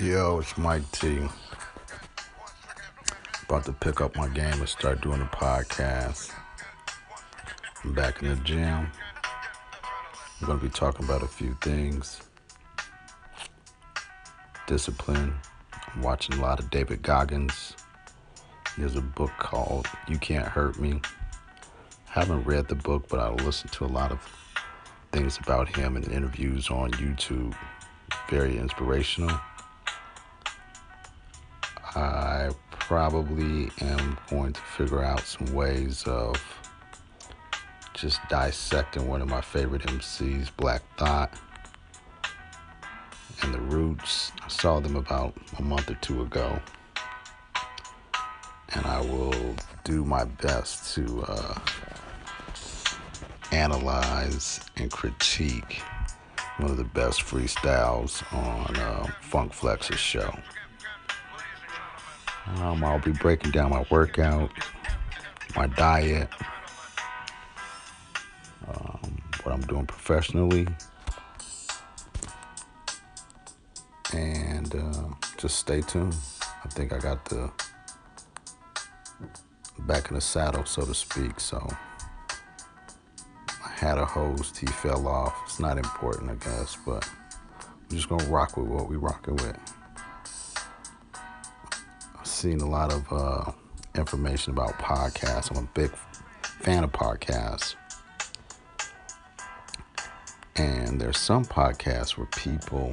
Yo, it's Mike T. About to pick up my game and start doing a podcast. I'm back in the gym. I'm going to be talking about a few things discipline. I'm watching a lot of David Goggins. There's a book called You Can't Hurt Me. I haven't read the book, but I listened to a lot of things about him and interviews on YouTube. Very inspirational. I probably am going to figure out some ways of just dissecting one of my favorite MCs, Black Thought, and the Roots. I saw them about a month or two ago, and I will do my best to uh, analyze and critique one of the best freestyles on uh, Funk Flex's show. Um, I'll be breaking down my workout, my diet, um, what I'm doing professionally, and uh, just stay tuned. I think I got the back in the saddle, so to speak. So I had a host, he fell off. It's not important, I guess, but we're just gonna rock with what we rocking with seen a lot of uh, information about podcasts. I'm a big fan of podcasts. And there's some podcasts where people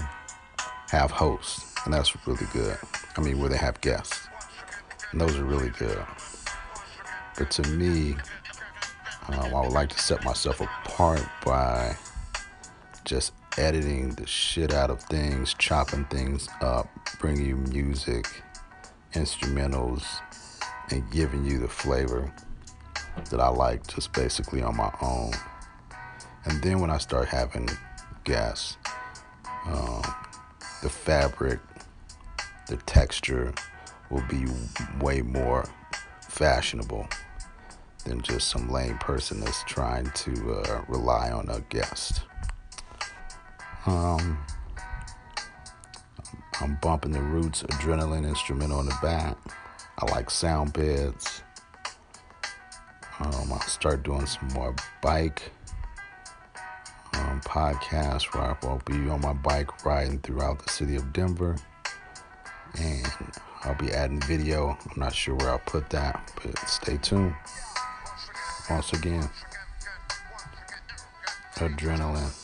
have hosts, and that's really good. I mean, where they have guests, and those are really good. But to me, um, I would like to set myself apart by just editing the shit out of things, chopping things up, bringing you music instrumentals and giving you the flavor that I like just basically on my own. And then when I start having guests, um, the fabric, the texture will be way more fashionable than just some lame person that's trying to uh, rely on a guest. Um, I'm bumping the Roots Adrenaline instrumental in the back. I like sound beds. Um, I'll start doing some more bike um, podcasts where I will be on my bike riding throughout the city of Denver. And I'll be adding video. I'm not sure where I'll put that, but stay tuned. Once again, adrenaline.